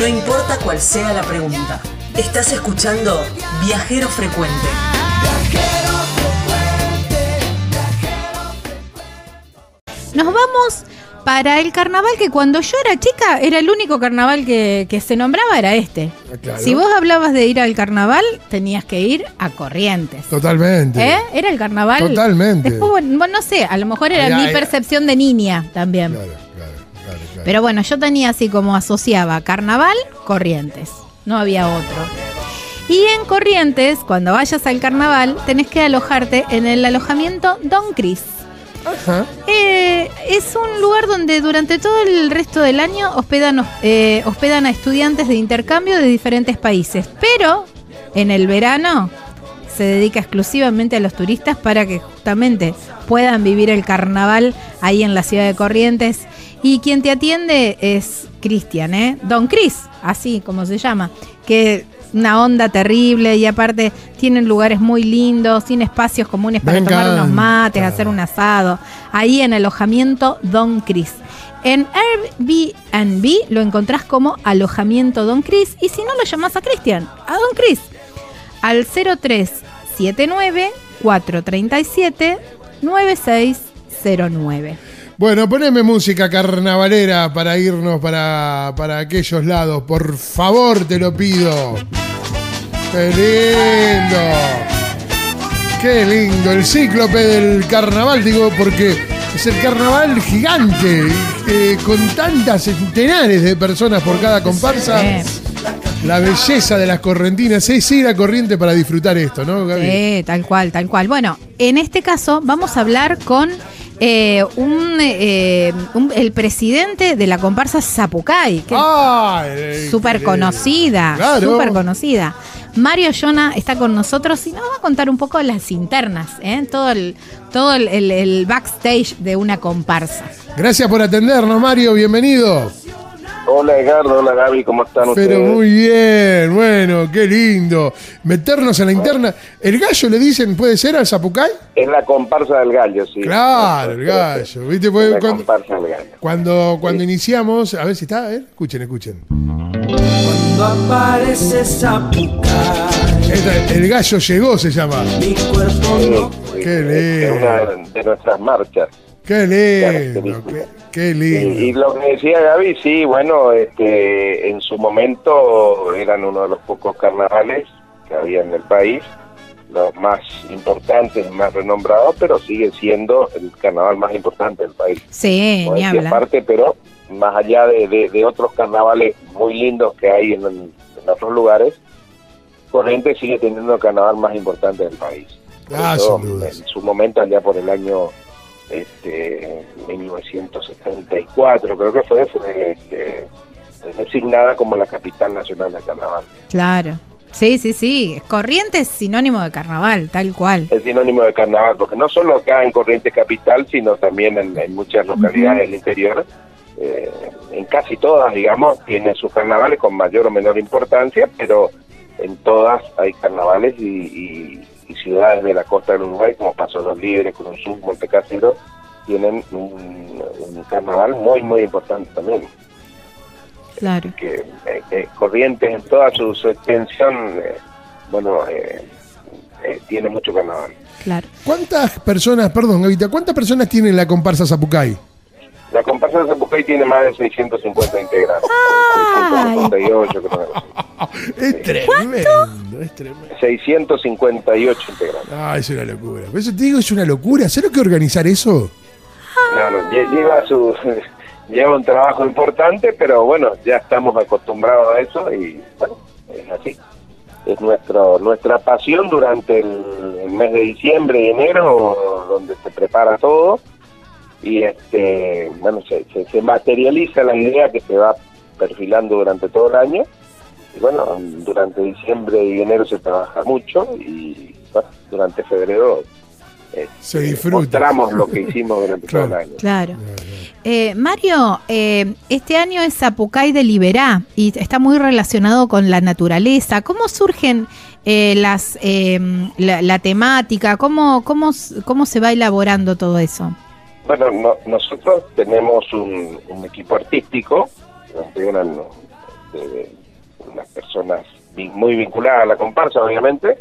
No importa cuál sea la pregunta. Estás escuchando Viajero Frecuente. Nos vamos para el carnaval que cuando yo era chica era el único carnaval que, que se nombraba era este. Ah, claro. Si vos hablabas de ir al carnaval, tenías que ir a Corrientes. Totalmente. ¿Eh? Era el carnaval. Totalmente. Después, bueno, no sé, a lo mejor era Ay, mi ay, percepción de niña también. Claro, claro, claro, claro. Pero bueno, yo tenía así como asociaba carnaval, Corrientes. No había otro. Y en Corrientes, cuando vayas al carnaval, tenés que alojarte en el alojamiento Don Cris. Ajá. Eh, es un lugar donde durante todo el resto del año hospedan, eh, hospedan a estudiantes de intercambio de diferentes países, pero en el verano se dedica exclusivamente a los turistas para que justamente puedan vivir el carnaval ahí en la ciudad de Corrientes. Y quien te atiende es Cristian, ¿eh? Don Cris, así como se llama, que una onda terrible y aparte tienen lugares muy lindos, tiene espacios comunes para tomar unos mates, hacer un asado, ahí en alojamiento Don Cris. En Airbnb lo encontrás como alojamiento Don Cris y si no lo llamás a Cristian, a Don Cris, al 0379 437 9609. Bueno, poneme música carnavalera para irnos para, para aquellos lados. Por favor, te lo pido. ¡Qué lindo! ¡Qué lindo! El cíclope del carnaval, digo, porque es el carnaval gigante, eh, con tantas centenares de personas por cada comparsa. Sí. La belleza de las correntinas es ir a corriente para disfrutar esto, ¿no, Gaby? Sí, tal cual, tal cual. Bueno, en este caso vamos a hablar con eh, un, eh, un- el presidente de la comparsa Zapucay, que ¡Ay! es súper conocida, Claro. súper conocida. Mario Yona está con nosotros y nos va a contar un poco las internas, ¿eh? todo, el, todo el, el- el backstage de una comparsa. Gracias por atendernos, Mario. Bienvenido. Hola Edgardo, hola Gaby, ¿cómo están ustedes? Pero muy bien, bueno, qué lindo. Meternos en la interna. ¿El gallo le dicen, puede ser al Zapucay? Es la comparsa del gallo, sí. Claro, el gallo. ¿Viste? Es Pues la cuando, comparsa del gallo. cuando, cuando iniciamos, a ver si está, a ver, escuchen, escuchen. Cuando aparece Zapucay, Esta- el gallo llegó, se llama. mi cuerpo no sí, Qué es lindo. una de nuestras marchas. Qué lindo, qué, lindo. y lo que decía Gaby, sí, bueno, este, en su momento eran uno de los pocos carnavales que había en el país, los más importantes, más renombrados, pero sigue siendo el carnaval más importante del país. Sí, ni hablar. aparte, pero más allá de, de- de otros carnavales muy lindos que hay en, en otros lugares, Corrientes sigue teniendo el carnaval más importante del país. Ah, eso, sin dudas. En su momento, allá por el año este, 1974, creo que fue, fue este, designada como la capital nacional del carnaval. Claro. Sí, sí, sí. Corriente es sinónimo de carnaval, tal cual. Es sinónimo de carnaval, porque no solo acá en Corrientes Capital, sino también en, en muchas localidades del interior, eh, en casi todas, digamos, tiene sus carnavales con mayor o menor importancia, pero en todas hay carnavales y, y- y ciudades de la costa del Uruguay, como Paso los Libres, Cruzú, Montecasero, tienen un, un carnaval muy, muy importante también. Claro. Que eh, eh, Corrientes en toda su, su extensión, eh, bueno, eh, eh, tiene mucho carnaval. Claro. ¿Cuántas personas, perdón, Gavita, cuántas personas tiene la comparsa Zapucay? La comparsa de Zapucay tiene más de 650 integrantes. Ay. 658, creo que sí. Es tremendo, es tremendo. 658 integrantes. Ah, es una locura. Por eso te digo, es una locura. ¿Sabes lo que organizar eso? No, no, lle- lleva su lleva un trabajo importante, pero bueno, ya estamos acostumbrados a eso y bueno, es así. Es nuestro nuestra pasión durante el mes de diciembre y enero, donde se prepara todo y este bueno se, se, se materializa la idea que se va perfilando durante todo el año y bueno durante diciembre y enero se trabaja mucho y bueno, durante febrero este, Se disfruta. mostramos lo que hicimos durante todo el año Claro. Eh, Mario, eh, este año es Zapucay de Liberá y está muy relacionado con la naturaleza. ¿Cómo surgen eh, las eh, la, la temática? ¿Cómo, cómo, ¿Cómo se va elaborando todo eso? Bueno, no- nosotros tenemos un, un equipo artístico, una- este, de unas personas muy vinculadas a la comparsa, obviamente.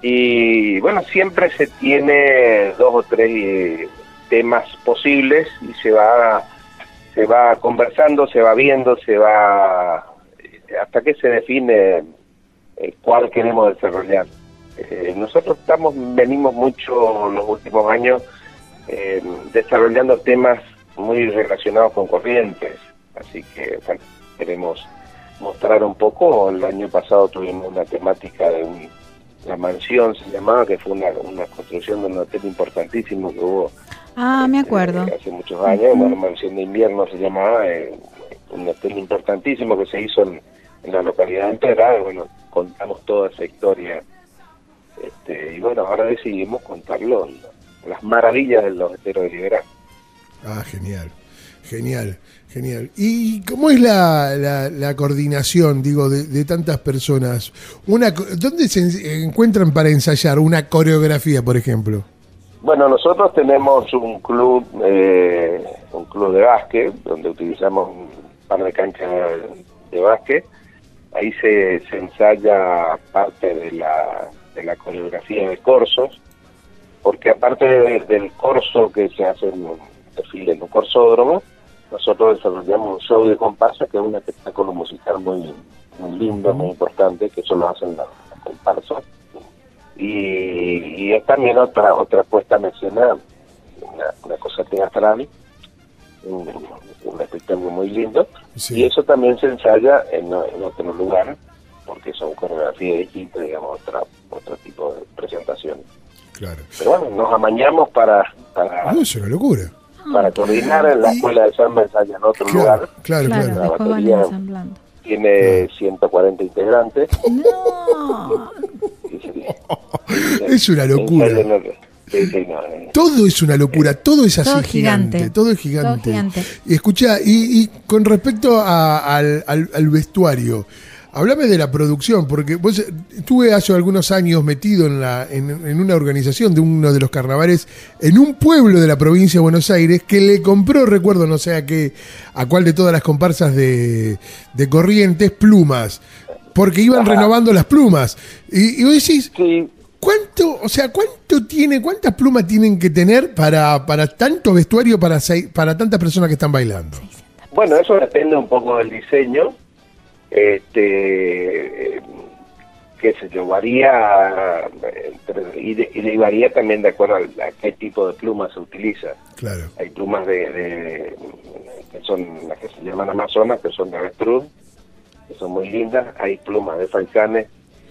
Y bueno, siempre se tiene dos o tres eh, temas posibles y se va se va conversando, se va viendo, se va eh, hasta que se define eh, cuál queremos desarrollar. Eh, nosotros estamos venimos mucho los últimos años eh, desarrollando temas muy relacionados con corrientes, así que bueno, queremos mostrar un poco. El año pasado tuvimos una temática de un- la mansión, se llamaba, que fue una, una construcción de un hotel importantísimo que hubo Ah, me acuerdo. eh, hace muchos años, una mansión de invierno se llamaba, eh, un hotel importantísimo que se hizo en, en la localidad entera, y bueno, contamos toda esa historia. Este, y bueno, ahora decidimos contarlo, las maravillas de los esteros de Liberal. Ah, genial, genial, genial. ¿Y cómo es la, la- la coordinación, digo, de, de tantas personas? Una, ¿Dónde se en- encuentran para ensayar una coreografía, por ejemplo? Bueno, nosotros tenemos un club, eh, un club de básquet, donde utilizamos un par de canchas de básquet. Ahí se, se ensaya parte de la, de la coreografía de corsos, porque aparte de- del corso que se hace en un desfile en un corsódromo, nosotros desarrollamos un show de comparsa, que es un espectáculo musical muy, muy lindo, muy importante, que eso lo hacen las, comparsas y, y es también otra otra puesta en escena, una, una cosa teatral, un, un espectáculo muy lindo, Sí. y eso también se ensaya en, en otro lugar, porque son coreografías distintas, digamos, otra, otro tipo de presentación. Claro. Pero bueno, nos amañamos para para, Ah, es una locura. para coordinar en la Y- escuela de samba ensaya en otro Claro, lugar, claro, Claro, van batería. tiene 140 integrantes. No. Es una locura. sí, sí, no, eh, Todo es una locura, todo es así Todo gigante, gigante. todo es gigante. Todo gigante. Y escucha, y, y con respecto a- al, al- al vestuario, háblame de la producción, porque vos eh, estuve hace algunos años metido en, la, en, en una organización de uno de los carnavales en un pueblo de la provincia de Buenos Aires que le compró, recuerdo, no sé a qué, a cuál de todas las comparsas de, de Corrientes, plumas, porque iban renovando las plumas. Y, y vos decís, sí, ¿Cuánto, o sea, cuánto tiene, cuántas plumas tienen que tener para, para tanto vestuario para, seis- para tantas personas que están bailando? Bueno, eso depende un poco del diseño. Este, eh, qué sé yo, varía entre- y, de- y varía también de acuerdo al- a, qué tipo de pluma se utiliza. Claro. Hay plumas de, de- que son las que se llaman amazonas, que son de avestruz, que son muy lindas. Hay plumas de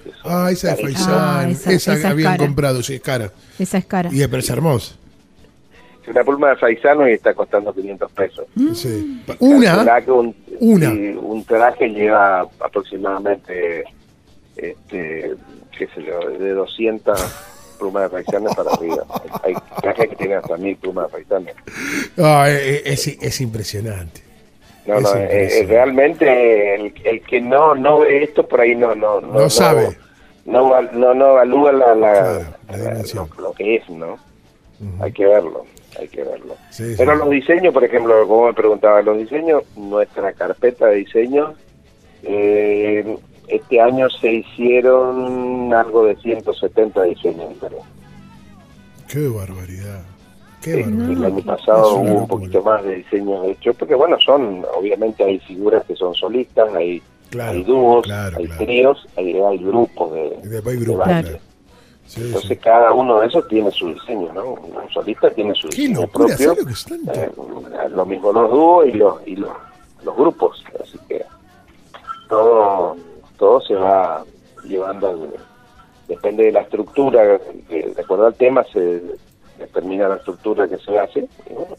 que son Ah, esa de. Faisán, Ah, esa, esa- esa es habían cara. comprado, sí, es cara. Esa es cara. Y es, pero es hermosa. Una pluma de faisano y está costando 500 pesos. Sí. Una, un, una. sí, un traje lleva aproximadamente, este, qué sé yo, de 200 plumas de paisanas para arriba. Hay trajes que tienen hasta 1000 plumas de paisanas. ah, es, es- es impresionante. No, Es no, eh, impresionante. eh, realmente el, el que no no ve esto por ahí no no No sabe. no no, no evalúa la, la, Claro, la la- dimensión. lo, lo que es no hay que verlo hay que verlo Sí, pero sí. los diseños por ejemplo como me preguntaba los diseños nuestra carpeta de diseños eh, este año se hicieron algo de 170 diseños diferentes. Qué barbaridad. Qué barbaridad. el año pasado hubo un poquito más de diseños hechos, porque bueno, son, obviamente hay figuras que son solistas, hay, Claro, hay dúos, claro, hay claro. tríos, hay, hay grupos de, Y hay de grupos, baile. Sí, Entonces sí. cada uno de esos tiene su diseño, ¿no? Un solista tiene su Qué diseño locura, propio. ¿sabes lo? Eh, lo mismo los dúos y los y los, los grupos, así que todo todo se va llevando al- depende de la estructura, de, de acuerdo al tema se determina la estructura que se hace y, bueno,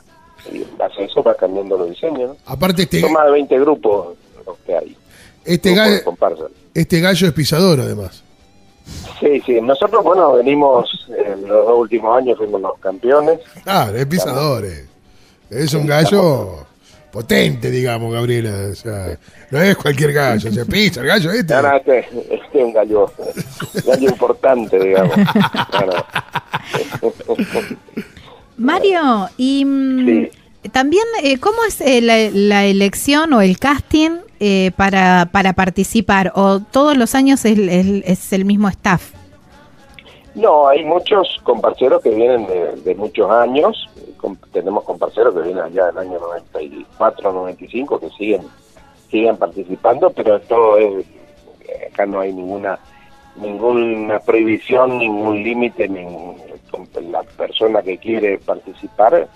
y en base a eso va cambiando los diseños. ¿no? Aparte, este, Son más de 20 grupos los que hay. este, gallo, este gallo es pisador, además. Sí, sí, nosotros, bueno, venimos en los dos últimos años, fuimos los campeones. Ah, es pisador. eh. Es un gallo potente, digamos, Gabriela. O sea, no es cualquier gallo. Se pisa el gallo este. No, no, este, este es un gallo, un gallo importante, digamos. No. Mario, y mm, Sí. también, eh, ¿cómo es eh, la, la elección o el casting eh, para, para participar o todos los años es, es- es el mismo staff? No, hay muchos comparceros que vienen de, de muchos años. Tenemos comparceros que vienen allá del año 94, 95 que siguen siguen participando, pero esto es acá no hay ninguna ninguna prohibición, ningún límite, la persona que quiere participar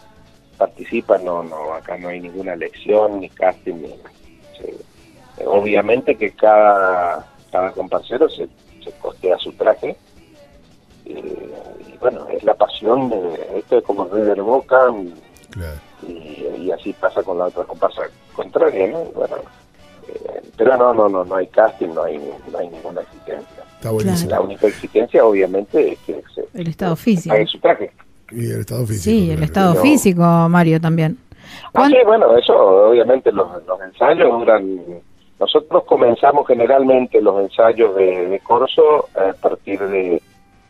participa, no no acá no hay ninguna elección ni casting ni obviamente que cada cada comparcero se, se costea su traje eh, y bueno, es la pasión de esto es como River Boca Claro. y, y así pasa con la otra comparsa contraria, ¿no? Bueno, eh, pero no, no, no, no hay casting, no hay, no hay ninguna exigencia. Está buenísimo. La única exigencia, obviamente, es que se El estado físico. pague su traje. Y el estado físico. Sí, el estado físico, Mario, también. Ah, ¿Cuán- sí, bueno, eso obviamente los, los ensayos duran... Nosotros comenzamos generalmente los ensayos de, de corso a partir de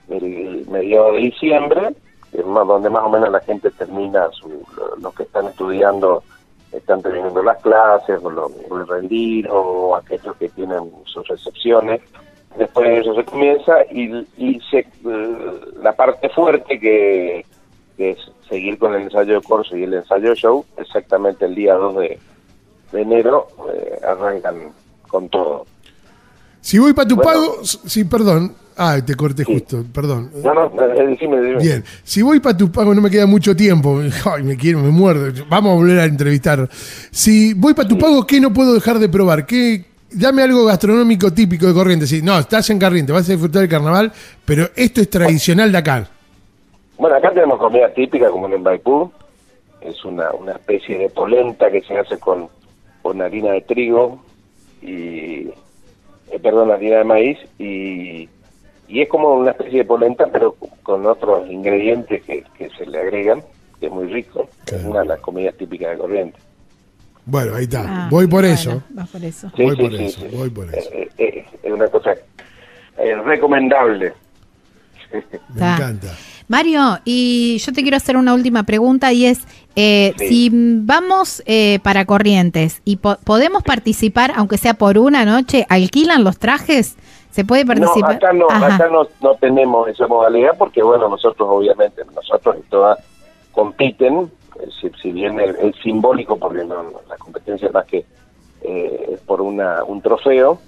del mediado de diciembre, donde más o menos la gente termina, su, lo- los que están estudiando están terminando las clases, o lo, o rendir, o aquellos que tienen sus recepciones. Después de eso se comienza y, se, eh, la parte fuerte que, que es seguir con el ensayo de corso y el ensayo de show, exactamente el día 2 de, de enero eh, arrancan con todo. Si voy para tu Bueno. pago, sí, perdón. Ah, te corté Sí. justo, perdón. No, no, eh, decime, decime. Bien, si voy para tu pago no me queda mucho tiempo. Ay, me quiero, me muerdo. Vamos a volver a entrevistar. Si voy para tu pago, ¿qué no puedo dejar de probar? ¿Qué, dame algo gastronómico típico de Corrientes. Sí, no, estás en Corrientes, vas a disfrutar del carnaval, pero esto es tradicional de acá. Bueno, acá tenemos comida típica como en el Baipú. Es una, una especie de polenta que se hace con, con harina de trigo y, eh, perdón, harina de maíz y, y es como una especie de polenta pero con otros ingredientes que, que se le agregan, que es muy rico. Es una de las comidas típicas de Corrientes. Bueno, ahí está. Ah, voy por bueno, eso. vas por eso. Voy por eso, voy por eso. Eh, eh, es una cosa eh, recomendable. Me encanta. Mario, y yo te quiero hacer una última pregunta y es, eh, Sí. si vamos eh, para Corrientes y po- podemos participar, aunque sea por una noche, ¿alquilan los trajes? ¿Se puede No, participar? acá no, Ajá. acá no, no tenemos esa modalidad porque, bueno, nosotros obviamente, nosotros y todas compiten, eh, si, si bien el, el simbólico, porque no, no, la competencia es más que eh, es por una, un trofeo,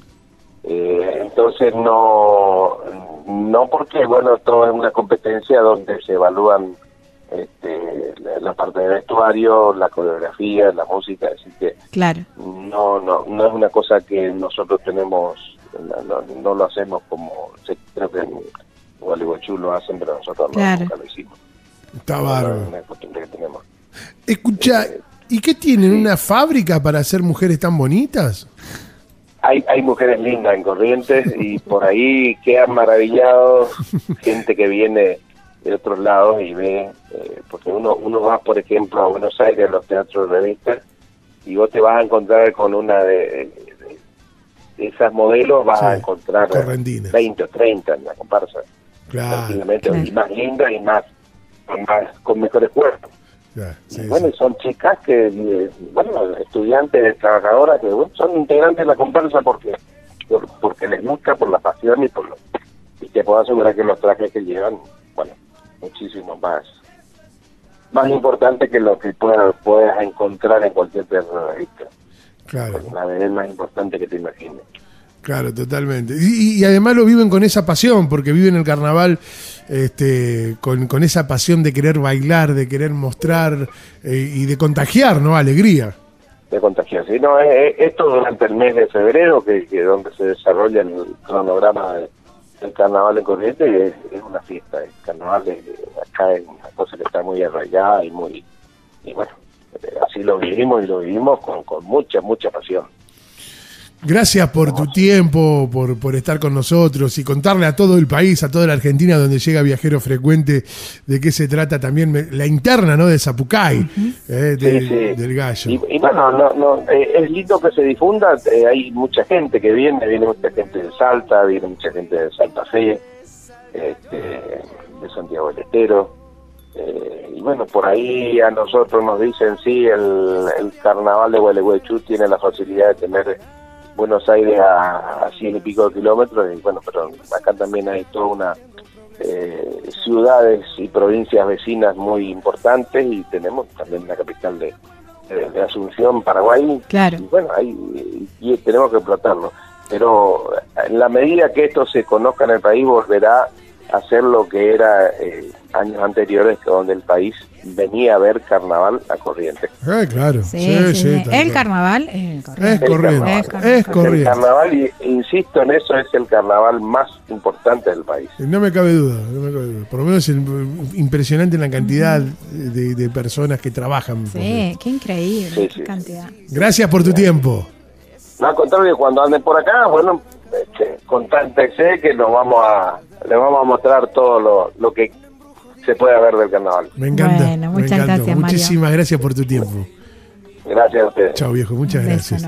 eh, entonces no, no porque, bueno, todo es una competencia donde se evalúan este, la, la parte de vestuario, la coreografía, la música, así que Claro, no, no, no es una cosa que nosotros tenemos, no, no, no lo hacemos como, se- creo que en Gualeguaychú lo hacen, pero nosotros no, Claro. nunca lo hicimos. Está No, no, bárbaro. es una costumbre que tenemos. Escucha, ¿y qué tienen? ¿Una fábrica para hacer mujeres tan bonitas? Hay, hay mujeres lindas en Corrientes y por ahí quedan maravillados gente que viene de otros lados y ve, eh, porque uno, uno va, por ejemplo, a Buenos Aires, a los teatros de revistas, y vos te vas a encontrar con una de, de- de esas modelos, vas Sí, a encontrar correntinas. 20 o 30 en la comparsa. Claro. claro. y más lindas y más, más con mejores cuerpos. Sí, Y bueno, sí. son chicas que, eh, bueno, estudiantes, trabajadoras, que bueno, son integrantes de la comparsa porque por- porque les gusta, por la pasión y por lo, y te puedo asegurar que los trajes que llevan, bueno, muchísimo más más importante que lo que puedas puedas encontrar en cualquier revista. Claro, La verdad es más importante que te imagines. Claro, totalmente. Y, y además lo viven con esa pasión, porque viven el carnaval este, con, esa pasión de querer bailar, de querer mostrar eh, y de contagiar, ¿no? Alegría. de contagiarse. No, eh, eh, esto durante el mes de febrero, que, que donde se desarrolla el cronograma de- del carnaval en Corrientes, es, una fiesta. El carnaval es- acá es una cosa que está muy arraigada y muy. Y bueno, así lo vivimos y lo vivimos con, con mucha, mucha pasión. Gracias por tu tiempo, por, por estar con nosotros y contarle a todo el país, a toda la Argentina donde llega viajero frecuente, de qué se trata también la interna, ¿no? De Zapucay, eh, Sí, del, sí. del gallo. Y, y bueno, no, no, eh, es lindo que se difunda. eh, hay mucha gente que viene, viene mucha gente de Salta, viene mucha gente de Santa Fe, este, de Santiago del Estero. Eh, y bueno, por ahí a nosotros nos dicen, sí, el, el carnaval de Gualeguaychú tiene la facilidad de tener Buenos Aires a, a 100 y pico de kilómetros, y bueno, pero acá también hay toda una eh, ciudades y provincias vecinas muy importantes y tenemos también la capital de, de- de Asunción, Paraguay. Claro. Y bueno, ahí y tenemos que explotarlo. Pero en la medida que esto se conozca en el país, volverá a ser lo que era eh, años anteriores, que donde el país venía a ver carnaval a corriente. Eh, claro. Sí, Sí, sí, sí, sí. tal El carnaval es Es corriente. corriente. Es corriente. Es El corriente. carnaval, y insisto en eso, es el carnaval más importante del país. No me cabe duda, no me cabe duda. Por lo menos es impresionante la cantidad de, de personas que trabajan. Sí, qué increíble, Sí, qué sí. cantidad. Gracias por tu tiempo. No, al contrario, cuando anden por acá, bueno, este, contáctense que nos vamos a, les vamos a mostrar todo lo, lo que se puede ver del carnaval. Me encanta. Bueno, me muchas encanta. gracias, Mario. Muchísimas gracias por tu tiempo. Gracias a ustedes. Chao, viejo. Muchas gracias.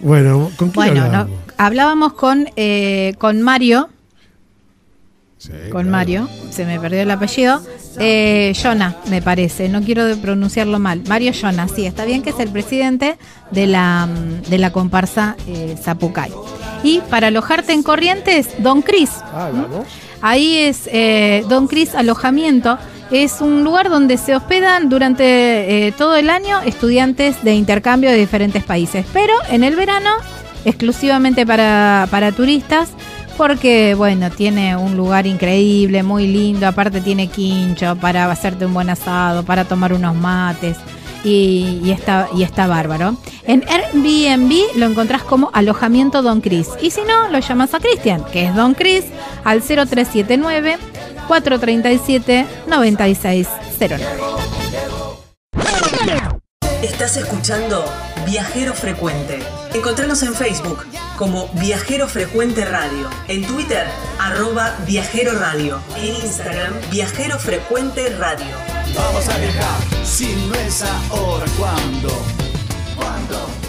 Bueno, ¿con quién Bueno, no, hablábamos? con, eh, con Mario, Sí, con claro. Mario, se me perdió el apellido, eh, Jonah, me parece, no quiero pronunciarlo mal, Mario Jonah, sí, está bien que es el presidente de la, mm, de la comparsa eh, Zapucay. Y para alojarte en Corrientes, Don Cris, Ah, vamos. Ahí es eh, Don Cris Alojamiento. Es un lugar donde se hospedan durante eh, todo el año estudiantes de intercambio de diferentes países. Pero en el verano, exclusivamente para, para turistas, porque bueno, tiene un lugar increíble, muy lindo. Aparte tiene quincho para hacerte un buen asado, para tomar unos mates. Y, y está, y está bárbaro. En Airbnb lo encontrás como alojamiento Don Cris. Y si no, lo llamas a Cristian, que es Don Cris, al 0379 437 9609. Estás escuchando Viajero Frecuente. Encontranos en Facebook como Viajero Frecuente Radio, en Twitter arroba Viajero Radio, en Instagram Viajero Frecuente Radio. Vamos a viajar, si no es ahora, ¿cuándo? ¿Cuándo?